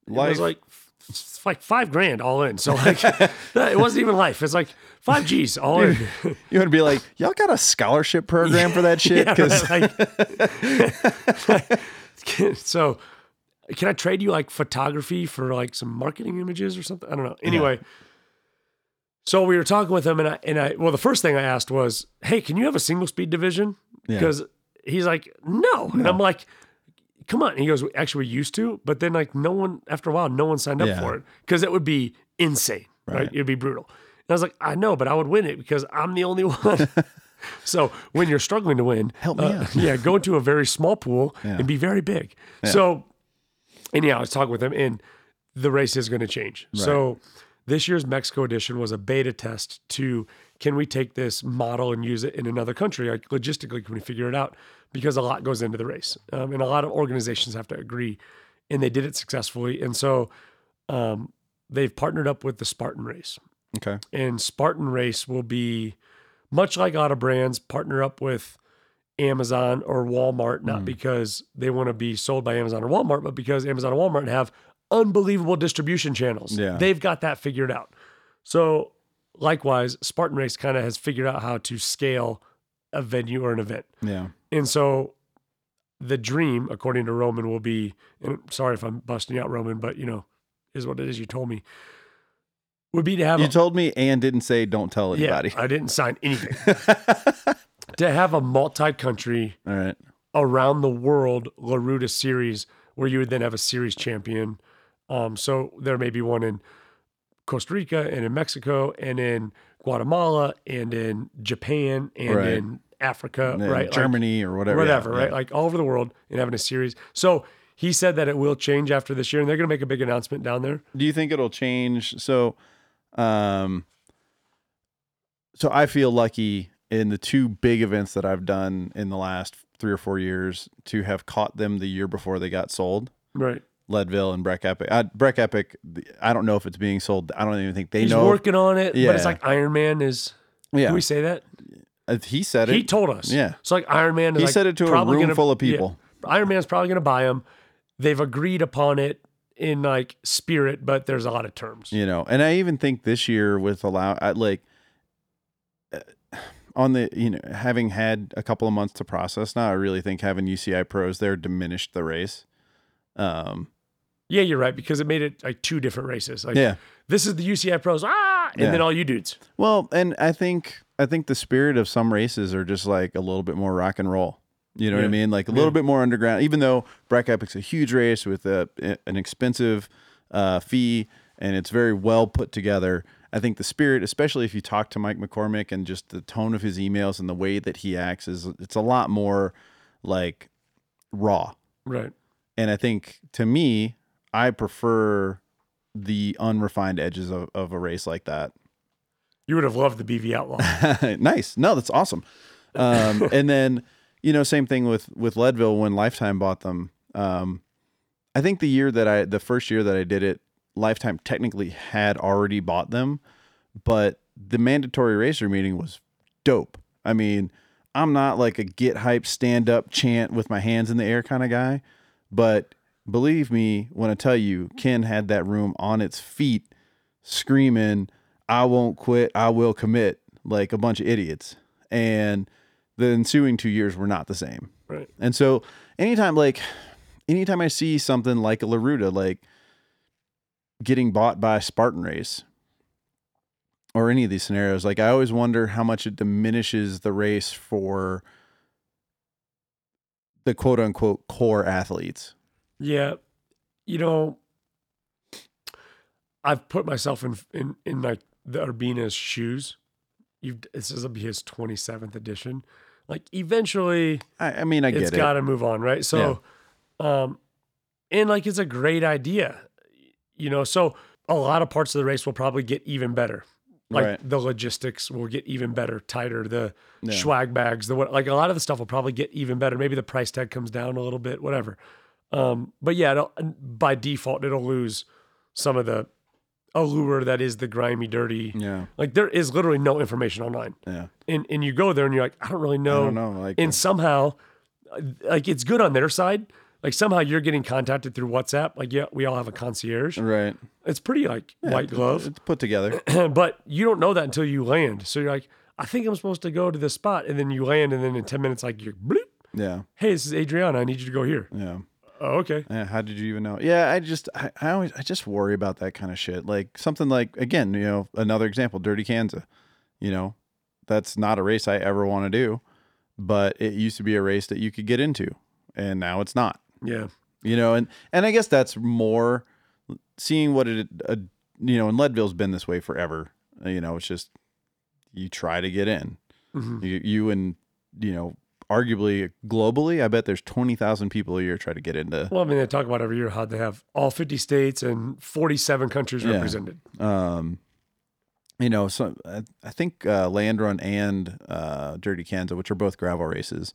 it was like, f- like five grand all in. So like, it wasn't even life. It's like five G's all in. You want to be like, y'all got a scholarship program for that shit? Yeah, Because right, like- so can I trade you like photography for like some marketing images or something? I don't know. Anyway, so we were talking with him and I and I well the first thing I asked was, "Hey, can you have a single speed division?" Yeah. Because he's like, "No." And I'm like, "Come on." And he goes, "Actually, we used to, but then like no one after a while no one signed up Yeah. for it because it would be insane, right? Right. It'd be brutal." And I was like, "I know, but I would win it because I'm the only one." So when you're struggling to win, Help me uh, out. yeah, go into a very small pool Yeah. and be very big. So, anyhow, I was talking with him, and the race is going to change. So, this year's Mexico edition was a beta test to can we take this model and use it in another country? Like logistically, can we figure it out? Because a lot goes into the race, um, and a lot of organizations have to agree, and they did it successfully. And so, um, they've partnered up with the Spartan Race okay, and Spartan Race will be much like Auto Brands partner up with Amazon or Walmart, not mm. because they want to be sold by Amazon or Walmart, but because Amazon and Walmart have unbelievable distribution channels. Yeah. They've got that figured out. So likewise, Spartan Race kind of has figured out how to scale a venue or an event. yeah, And so the dream, according to Roman, will be, and sorry if I'm busting out Roman, but you know, is what it is you told me, would be to have you a, told me and didn't say don't tell anybody. yeah, I didn't sign anything. to have a multi-country All right, around the world La Ruta series where you would then have a series champion. Um, so there may be one in Costa Rica and in Mexico and in Guatemala and in Japan and Right. in Africa, And right? Like, Germany or whatever, whatever, yeah, right? yeah. Like all over the world and having a series. So he said that it will change after this year and they're going to make a big announcement down there. Do you think it'll change? So, um, so I feel lucky in the two big events that I've done in the last three or four years to have caught them the year before they got sold. Right. Leadville and Breck Epic. Uh, Breck Epic. I don't know if it's being sold. I don't even think they He's know. working on it, but it's like Ironman is. yeah, Can we say that? Uh, he said it. He told us. Yeah. So like Ironman. Is He like said it to a room gonna- full of yeah. people. Ironman's probably going to buy them. They've agreed upon it, in like spirit, but there's a lot of terms. you know and i even think this year with allow I, like on the you know having had a couple of months to process now i really think having uci pros there diminished the race. Um Yeah, you're right because it made it like two different races. Like yeah. this is the UCI pros, ah, and Yeah. then all you dudes. well and i think i think the spirit of some races are just like a little bit more rock and roll. You know what i mean? Like a little bit more underground even though Breck Epic's a huge race with a, an expensive uh, fee and it's very well put together I think the spirit, especially if you talk to Mike McCormack and just the tone of his emails and the way that he acts, is it's a lot more like raw. Right. And I think to me, I prefer the unrefined edges of, of a race like that. You would have loved the BV Outlaw. nice. No, that's awesome. Um, and then, you know, same thing with with Leadville when Lifetime bought them. Um, I think the year that I, the first year that I did it, Lifetime technically had already bought them, but the mandatory racer meeting was dope. I mean, I'm not like a get hype, stand up, chant with my hands in the air kind of guy, but believe me when I tell you, Ken had that room on its feet, screaming, "I won't quit, I will commit," like a bunch of idiots. And the ensuing two years were not the same. right. And so anytime like anytime I see something like a La Ruta like getting bought by Spartan Race or any of these scenarios, like I always wonder how much it diminishes the race for the quote unquote core athletes. Yeah. You know, I've put myself in in in like the Urbina's shoes. You've this is be his 27th edition. Like eventually I, I mean, I get it. It's got to move on, right? So, um, and like it's a great idea, you know. So a lot of parts of the race will probably get even better. Like Right. the logistics will get even better, tighter. The Yeah. swag bags, the what, like a lot of the stuff will probably get even better. Maybe the price tag comes down a little bit, whatever. Um, but yeah, it'll, by default, it'll lose some of the allure that is the grimy, dirty. Yeah. Like there is literally no information online, Yeah. and and you go there and you're like, I don't really know. I don't know. Like, and somehow uh, like it's good on their side like somehow you're getting contacted through whatsapp like yeah we all have a concierge right. it's pretty like white glove It's put together. but you don't know that until you land so you're like i think i'm supposed to go to this spot and then you land and then in 10 minutes like you're bloop, Yeah. hey this is adriana i need you to go here Yeah. oh okay Yeah, how did you even know? Yeah, I just I, I always I just worry about that kind of shit. Like something like again, you know, another example, Dirty Kanza. You know, that's not a race I ever want to do, but it used to be a race that you could get into, and now it's not. Yeah You know, and and I guess that's more seeing what it uh, you know, and Leadville's been this way forever. Uh, You know, it's just you try to get in. Mhm. You, you and you know, arguably globally, I bet there's twenty thousand people a year try to get into well i mean they talk about every year how they have all 50 states and 47 countries Yeah. represented um you know so i, I think uh land run and uh Dirty Kanza which are both gravel races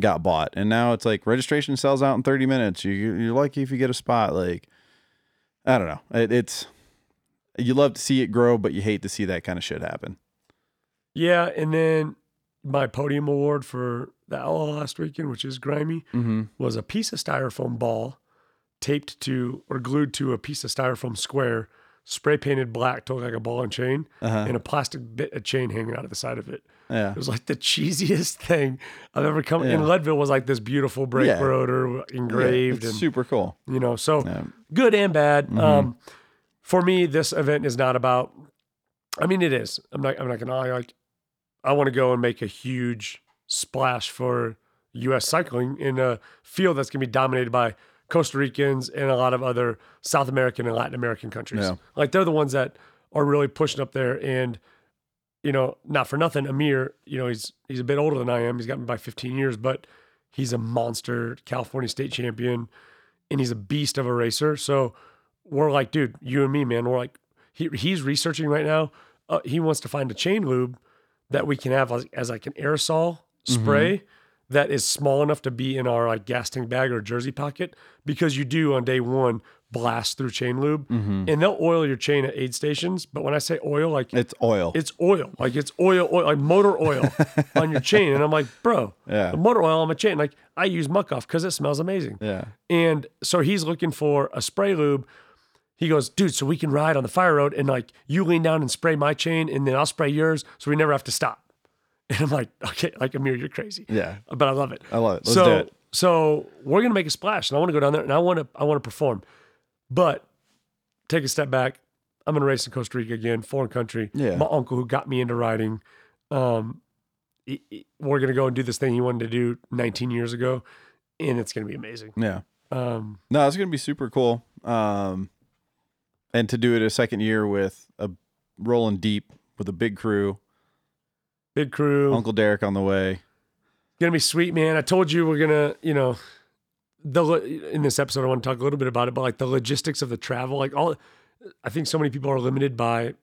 got bought. And now it's like registration sells out in 30 minutes. You you're lucky if you get a spot like i don't know. It, it's you love to see it grow but you hate to see that kind of shit happen. Yeah and then my podium award for the outlaw last weekend which is grimy mm-hmm. was a piece of styrofoam ball taped to or glued to a piece of styrofoam square, spray painted black to look like a ball and chain, uh-huh and a plastic bit of chain hanging out of the side of it. yeah It was like the cheesiest thing I've ever come. Yeah. And Leadville was like this beautiful brake Yeah. rotor engraved, it's and super cool you know, so yeah. good and bad. Mhm. Um, for me, this event is not about. I mean, it is. I'm not. I'm not gonna lie. Like, I want to go and make a huge splash for U.S. cycling in a field that's gonna be dominated by Costa Ricans and a lot of other South American and Latin American countries. Yeah. Like, they're the ones that are really pushing up there. And you know, not for nothing, Amir. You know, he's he's a bit older than I am. He's got me by 15 years, but he's a monster California state champion, and he's a beast of a racer. So we're like, dude, you and me, man. We're like, he, he's researching right now. Uh, he wants to find a chain lube that we can have as, as like an aerosol spray that is small enough to be in our like gas tank bag or jersey pocket because you do on day one blast through chain lube, Mm-hmm. and they'll oil your chain at aid stations. But when I say oil, like It's oil. it's oil, like it's oil, oil like motor oil on your chain. And I'm like, bro, Yeah. the motor oil on my chain. Like I use Muc-Off because it smells amazing. yeah. And so he's looking for a spray lube. He goes, dude, so we can ride on the fire road and like you lean down and spray my chain and then I'll spray yours so we never have to stop. And I'm like, okay, like Amir, you're crazy. Yeah. But I love it. I love it. Let's so do it. so we're gonna make a splash and I want to go down there and I want to I want to perform. But take a step back. I'm gonna race in Costa Rica again, foreign country. Yeah. My uncle who got me into riding. Um he- he- we're gonna go and do this thing he wanted to do 19 years ago, and it's gonna be amazing. Yeah. Um No, it's gonna be super cool. Um, and to do it a second year with a rolling deep with a big crew, big crew. Uncle Derek on the way. gonna be sweet, man. I told you we're gonna, you know, the in this episode I want to talk a little bit about it, but like the logistics of the travel, like all, I think so many people are limited by.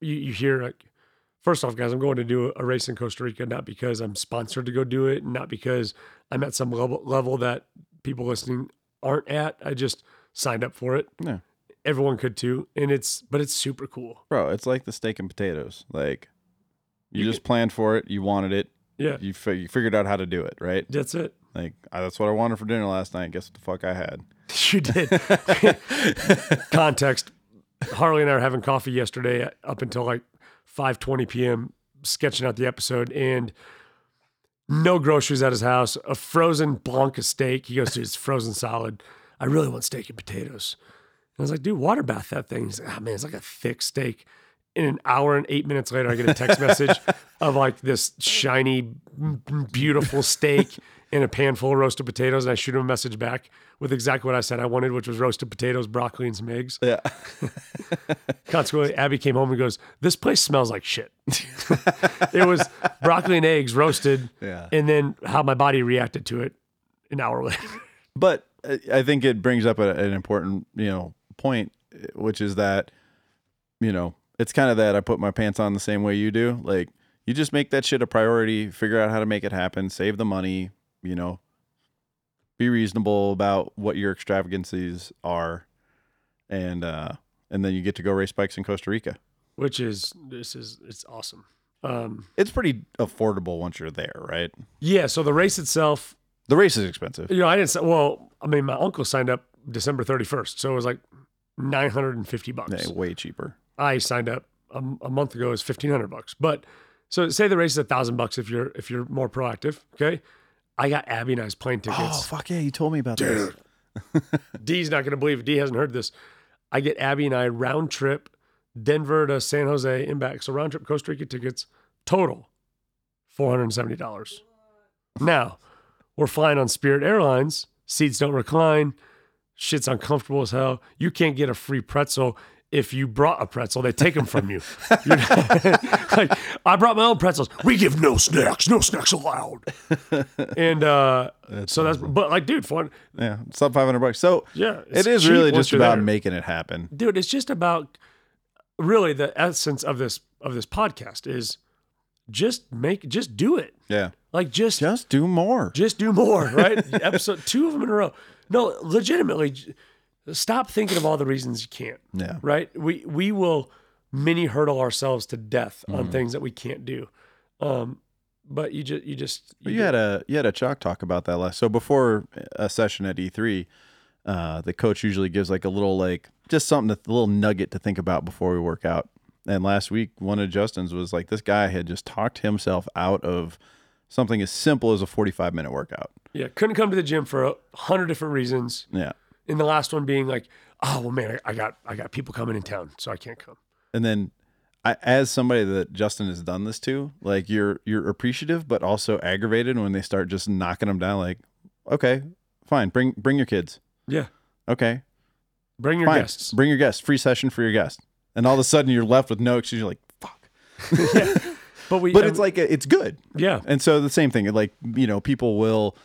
You, you hear like, first off, guys, I'm going to do a race in Costa Rica not because I'm sponsored to go do it, not because I'm at some level level that people listening aren't at. I just signed up for it. Yeah. Everyone could too, and it's but it's super cool. Bro, it's like the steak and potatoes. Like you, You just planned for it, you wanted it, Yeah, you, fi- you figured out how to do it, right? that's it. Like I, that's what I wanted for dinner last night. Guess what the fuck I had? You did. Context. Harley and I were having coffee yesterday up until like 5:20 p.m. sketching out the episode and no groceries at his house, a frozen Blanca steak. He goes, dude, it's frozen solid. I really want steak and potatoes. And I was like, dude, water bath that thing. He's like, oh man, it's like a thick steak. In an hour and eight minutes later, I get a text message of like this shiny, beautiful steak in a pan full of roasted potatoes. And I shoot him a message back with exactly what I said I wanted, which was roasted potatoes, broccoli, and some eggs. Yeah. Consequently, Abby came home and goes, This place smells like shit. it was broccoli and eggs roasted, Yeah. and then how my body reacted to it an hour later. But I think it brings up a, an important, you know, point, which is that, you know, it's kind of that I put my pants on the same way you do. Like, you just make that shit a priority, figure out how to make it happen, save the money, you know, be reasonable about what your extravagancies are, and uh, and then you get to go race bikes in Costa Rica. Which is this is it's awesome. Um, It's pretty affordable once you're there, right? yeah, so the race itself, The race is expensive. you know, I didn't say well, I mean, my uncle signed up December 31st, so it was like 950 bucks. Yeah, way cheaper. I signed up a, a month ago is fifteen hundred bucks. But so say the race is a thousand bucks if you're if you're more proactive. Okay, I got Abby and I's plane oh, tickets. Oh fuck yeah! You told me about this. D's not going to believe it. D hasn't heard this. I get Abby and I round trip Denver to San Jose and back. So round trip Costa Rica tickets total four hundred and seventy dollars. Now we're flying on Spirit Airlines. Seats don't recline. Shit's uncomfortable as hell. You can't get a free pretzel if you brought a pretzel. They take them from you. Like I brought my own pretzels. We give no snacks. No snacks allowed. And uh, so that's but like, dude, fun. Yeah, sub five hundred bucks. So Yeah, it's really just about there. making it happen. dude it's just about really the essence of this of this podcast is just make just do it Yeah, like just just do more. just do more right episode two of them in a row no legitimately stop thinking of all the reasons you can't Yeah, right we we will mini hurdle ourselves to death on Mm-hmm. things that we can't do um but you just you just But you had a you had a chalk talk about that last. So before a session at E three, uh, the coach usually gives like a little like just something to, a little nugget to think about before we work out. And last week, one of Justin's was like this guy had just talked himself out of something as simple as a forty five minute workout. yeah couldn't come to the gym for a hundred different reasons Yeah, and the last one being like oh well man I, I got i got people coming in town so i can't come and then I, as somebody that Justin has done this to, like you're you're appreciative, but also aggravated when they start just knocking them down. Like, okay, fine, bring bring your kids. yeah Okay, bring your fine, guests bring your guests. Free session for your guests. And all of a sudden you're left with no excuse. You're like, fuck. But we, But it's like it's good. yeah, And so the same thing. Like you know, people will,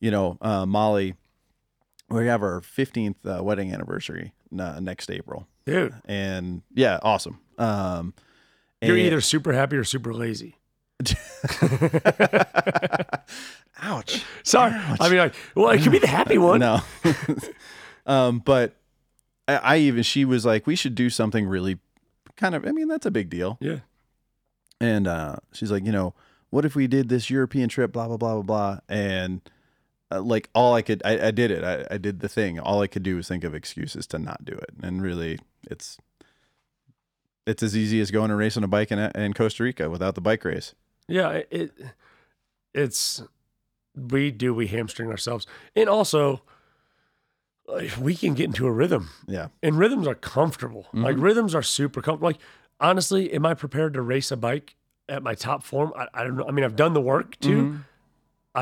you know, uh, Molly. We have our 15th uh, wedding anniversary uh, next April, dude, and yeah, awesome. Um, you're and- either super happy or super lazy. ouch. Sorry, I mean, like, well, it could be the happy one. No. um, but I, I even she was like, we should do something really kind of. I mean, that's a big deal. Yeah. And uh, she's like, you know, what if we did this European trip? Blah blah blah blah blah. And uh, like all I could, I, I did it. I, I did the thing. All I could do was think of excuses to not do it. And really, it's it's as easy as going and racing a bike in in Costa Rica without the bike race. Yeah, it- it it's we do we hamstring ourselves, and also like, we can get into a rhythm, Yeah. and rhythms are comfortable. Like rhythms are super comfortable. Like honestly, am I prepared to race a bike at my top form? I, I don't know. I mean, I've done the work too. Mm-hmm.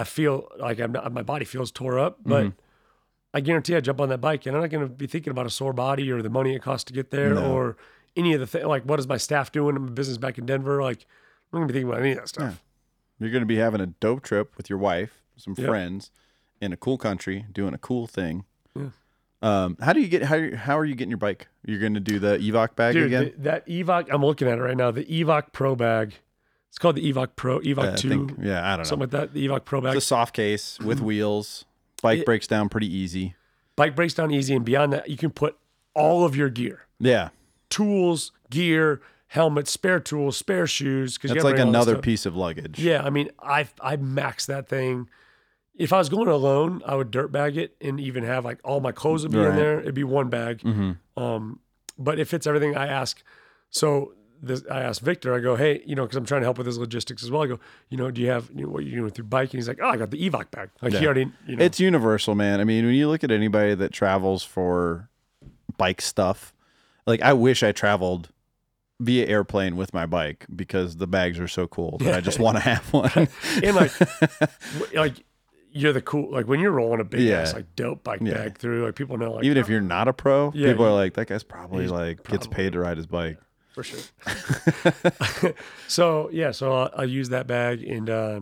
I feel like I'm not, my body feels tore up, but I guarantee I jump on that bike and I'm not going to be thinking about a sore body or the money it costs to get there No. or any of the things. Like, what is my staff doing in my business back in Denver? Like, I'm going to be thinking about any of that stuff. You're going to be having a dope trip with your wife, some Yep. friends, in a cool country, doing a cool thing. Yeah. Um, how do you get how how are you getting your bike? You're going to do the Evoc bag Dude, again? the- that Evoc, I'm looking at it right now. The Evoc Pro bag. It's called the Evoc Pro, Evoc Uh, I 2, think, yeah, I don't know. something like that. The Evoc Pro bag. It's a soft case with wheels. Bike It- breaks down pretty easy. Bike breaks down easy. And beyond that, you can put all of your gear Yeah, tools, gear, helmet, spare tools, spare shoes. Cause you like bring all that another piece of luggage. Yeah, I mean, I I maxed that thing. If I was going alone, I would dirt bag it and even have like all my clothes would be in there. It'd be one bag. hmm Um, but if it's everything I ask, so this, I asked Victor, I go, hey, you know, because I'm trying to help with his logistics as well. I go, you know, do you have, you know, what you doing with your bike? And he's like, oh, I got the Evoc bag. Like he already, you know, It's universal, man. I mean, when you look at anybody that travels for bike stuff, like I wish I traveled via airplane with my bike because the bags are so cool that I just want to have one. and like, like you're the cool, like when you're rolling a big Yeah. ass like dope bike Yeah. bag through, like people know, like Even if oh. you're not a pro, Yeah, people you- are like, that guy's probably he's like gets paid to ride his bike. For sure. so yeah, so I'll, I'll use that bag and uh,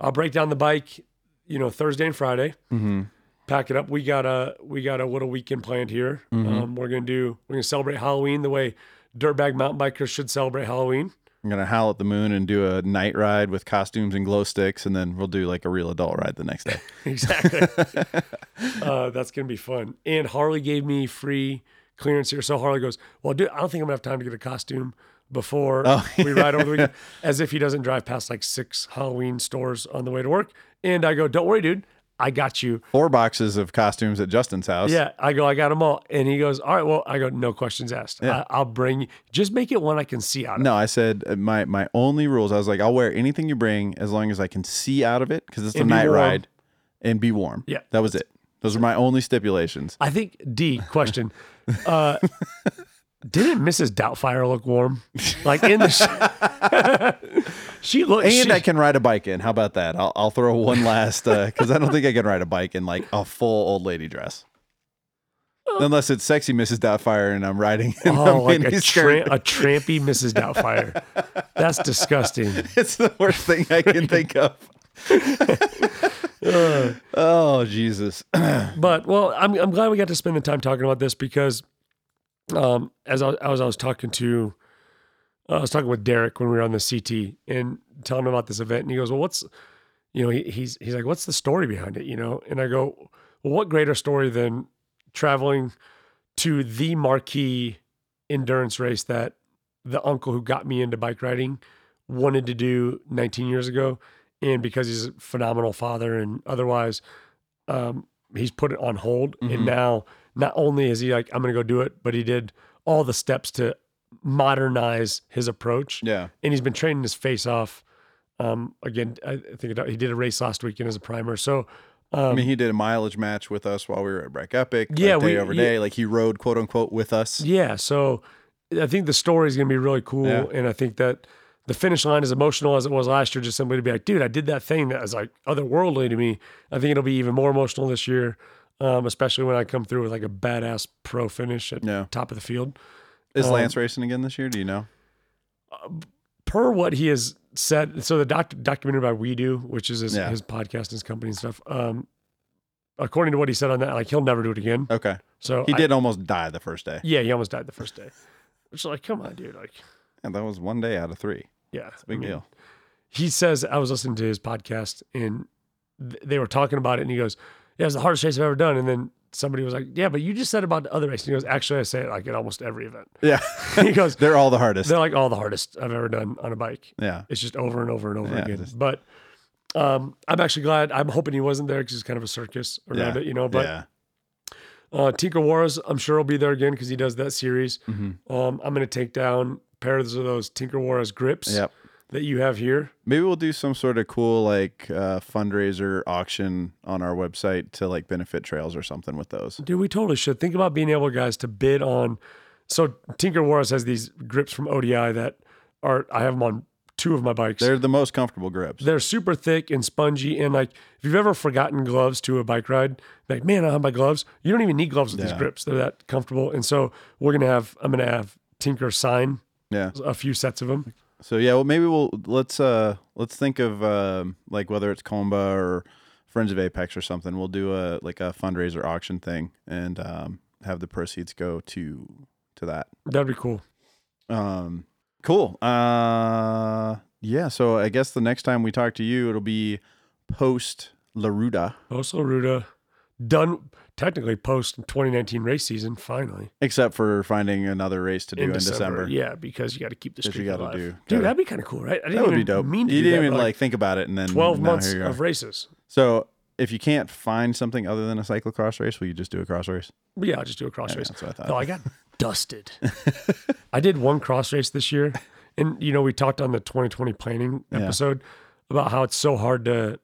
I'll break down the bike, you know, Thursday and Friday. Mm-hmm. Pack it up. We got a we got a what a weekend planned here. Um, we're gonna do we're gonna celebrate Halloween the way dirtbag mountain bikers should celebrate Halloween. I'm gonna howl at the moon and do a night ride with costumes and glow sticks, and then we'll do like a real adult ride the next day. exactly. uh, that's gonna be fun. And Harley gave me free clearance here. So Harley goes, "Well, dude, I don't think I'm gonna have time to get a costume before Oh, we ride over the weekend." As if he doesn't drive past like six Halloween stores on the way to work. And I go, "Don't worry, dude, I got you." Four boxes of costumes at Justin's house. Yeah, I go, I got them all. And he goes, "All right, well, I go, no questions asked. Yeah. I, I'll bring. Just make it one I can see out of." No, I said uh, my my only rules. I was like, I'll wear anything you bring as long as I can see out of it because it's a night warm. ride, and be warm. Yeah. that was it. Those were my only stipulations. I think D question. Uh, didn't Mrs. Doubtfire look warm? Like in the sh- she looked. And she, I can ride a bike in. How about that? I'll, I'll throw one last because I don't think I can ride a bike in like a full old lady dress. Unless it's sexy Mrs. Doubtfire and I'm riding in oh, like a, tra- a trampy Mrs. Doubtfire. That's disgusting. It's the worst thing I can think of. Uh, Oh Jesus! but well, I'm I'm glad we got to spend the time talking about this because, um, as I, as I was talking to, I was talking with Derek when we were on the CT and telling him about this event, and he goes, "Well, what's, you know, he, he's he's like, what's the story behind it, you know?" And I go, "Well, what greater story than traveling to the marquee endurance race that the uncle who got me into bike riding wanted to do 19 years ago, and because he's a phenomenal father and otherwise." um, he's put it on hold, Mhm. and now not only is he like, I'm going to go do it, but he did all the steps to modernize his approach, Yeah, and he's been training his face off. Um, again, I think he did a race last weekend as a primer, so um, I mean he did a mileage match with us while we were at Breck Epic. like, Yeah, day we- over yeah. day. Like he rode quote unquote with us. yeah, so I think the story is going to be really cool, Yeah. and I think that the finish line is emotional as it was last year. Just simply to be like, dude, I did that thing that was like otherworldly to me. I think it'll be even more emotional this year, um, especially when I come through with like a badass pro finish at Yeah. top of the field. Is Um, Lance racing again this year? Do you know? per what he has said, so the doc, documentary by WEDU, which is his, Yeah. his podcast and his company and stuff. Um, according to what he said on that, like he'll never do it again. Okay, So he I- did almost die the first day. yeah, he almost died the first day. Which like, come on, dude. Like, And that was one day out of three. Yeah, It's a big I mean, deal. He says I was listening to his podcast and th- they were talking about it, and he goes, "Yeah, it was the hardest race I've ever done." And then somebody was like, "Yeah, but you just said about the other race." And he goes, "Actually, I say it like at almost every event." Yeah. he goes, They're all the hardest. "They're like all the hardest I've ever done on a bike. Yeah. It's just over and over and over Yeah, again." just- But um, I'm actually glad. I'm hoping he wasn't there because it's kind of a circus around Yeah. it, you know. But yeah. uh, Tinker Juarez, I'm sure will be there again because he does that series. Mm-hmm. Um, I'm going to take down pairs of those Tinker Juarez grips Yep. that you have here. Maybe we'll do some sort of cool like uh, fundraiser auction on our website to like benefit trails or something with those. Dude, we totally should think about being able, guys, to bid on. So Tinker Juarez has these grips from ODI that are I have them on two of my bikes. They're the most comfortable grips. They're super thick and spongy, and like if you've ever forgotten gloves to a bike ride, like man, I have my gloves. You don't even need gloves with these grips; they're that comfortable. And so we're gonna have I'm gonna have Tinker sign Yeah. a few sets of them. So yeah, well maybe we'll let's uh let's think of um like whether it's Comba or Friends of Apex or something. We'll do a like a fundraiser auction thing and um have the proceeds go to to that. That'd be cool. Um cool. Uh yeah, so I guess the next time we talk to you it'll be post La Ruta. Post Ruta done technically post 2019 race season finally Except for finding another race to do in, December. Yeah, because you got to keep the 'Cause you streak gotta alive. do- Dude, gotta- that'd be kind of cool, right? I didn't That would even be dope. mean to you didn't even but, like think about it and then 12 months here you are. of races. So if you can't find something other than a cyclocross race, will you just do a cross race? Yeah, I'll just do a cross Yeah, race. that's what I thought. No, I got dusted. I did one cross race this year. And, you know, we talked on the 2020 planning Yeah. episode about how it's so hard to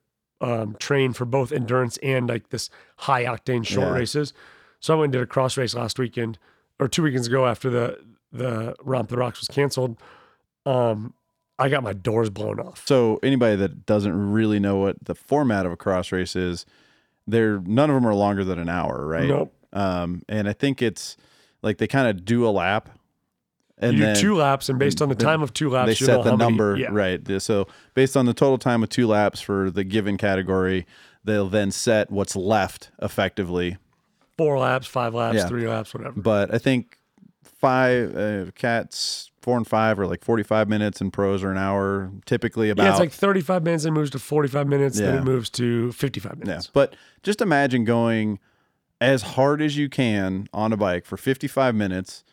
um, train for both endurance and like this high octane short Yeah. races. So I went and did a cross race last weekend or two weekends ago after the, the Romp the Rocks was canceled. Um, I got my doors blown off. So anybody that doesn't really know what the format of a cross race is, they're none of them are longer than an hour, right? Nope. Um, and I think it's like they kind of do a lap, and you do two laps, and based on the time of two laps, they set the how many- number yeah. right. So based on the total time of two laps for the given category, they'll then set what's left effectively. Four laps, five laps, Yeah. three laps, whatever. But I think five uh, cats four and five are like forty five minutes, and pros are an hour. Typically about Yeah, it's like 35 minutes, then it moves to 45 minutes, then Yeah. it moves to 55 minutes Yeah. minutes. But just imagine going as hard as you can on a bike for 55 minutes,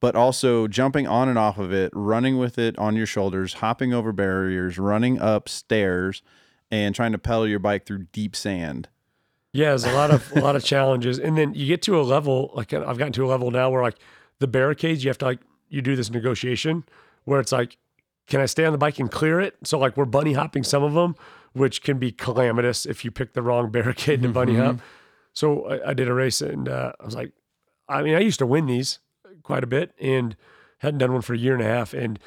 but also jumping on and off of it, running with it on your shoulders, hopping over barriers, running up stairs, and trying to pedal your bike through deep sand. Yeah, there's a lot of a lot of challenges, and then you get to a level like I've gotten to a level now where like the barricades, you have to like you do this negotiation where it's like, can I stay on the bike and clear it? So like we're bunny hopping some of them, which can be calamitous if you pick the wrong barricade to bunny hop. So I, I did a race and uh, I was like, I mean, I used to win these quite a bit and hadn't done one for a year and a half, and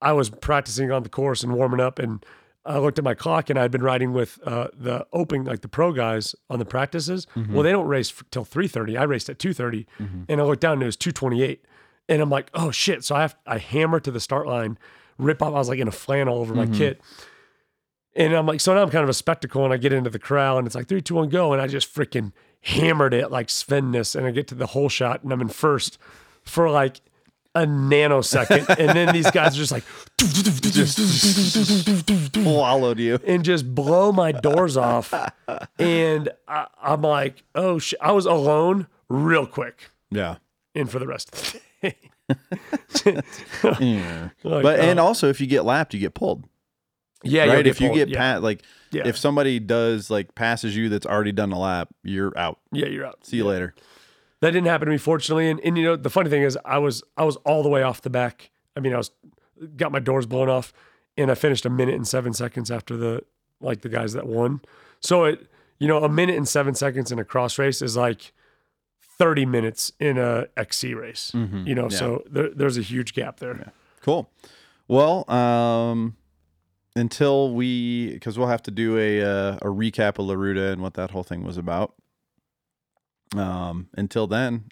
I was practicing on the course and warming up and. I looked at my clock and I'd been riding with uh, the open, like the pro guys on the practices. Mm-hmm. Well, they don't race f- till three thirty. I raced at two mm-hmm. and I looked down and it was two twenty eight, and I'm like, oh shit! So I have I hammer to the start line, rip off. I was like in a flannel over my mm-hmm. kit, and I'm like, so now I'm kind of a spectacle, and I get into the crowd and it's like three, two, one, go, and I just freaking hammered it like Sven Nys, and I get to the whole shot and I'm in first for like a nanosecond, and then these guys are just like Swallowed you. and just blow my doors off. And I, I'm like, oh shit. I was alone real quick Yeah. and for the rest of the day. Yeah. Like, But and uh, also if you get lapped, you get pulled. Yeah, right? If you pulled. get yeah, pat like Yeah. if somebody does like passes you that's already done a lap, you're out. yeah, you're out. See you later. That didn't happen to me, fortunately. And, and you know, the funny thing is, I was I was all the way off the back. I mean, I was got my doors blown off, and I finished a minute and seven seconds after the like the guys that won. So it, you know, a minute and seven seconds in a cross race is like thirty minutes in a XC race. You know, yeah. so there, there's a huge gap there. Cool. Well, um, until we, because we'll have to do a uh, a recap of La Ruta and what that whole thing was about. Um, until then,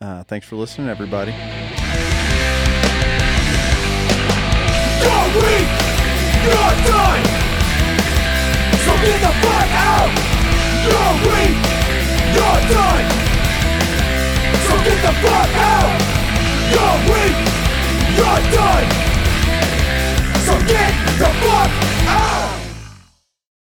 uh, thanks for listening, everybody. You're weak! You're done! So get the fuck out! You're weak! You're done! So get the fuck out! You're weak! You're done! So get the fuck out!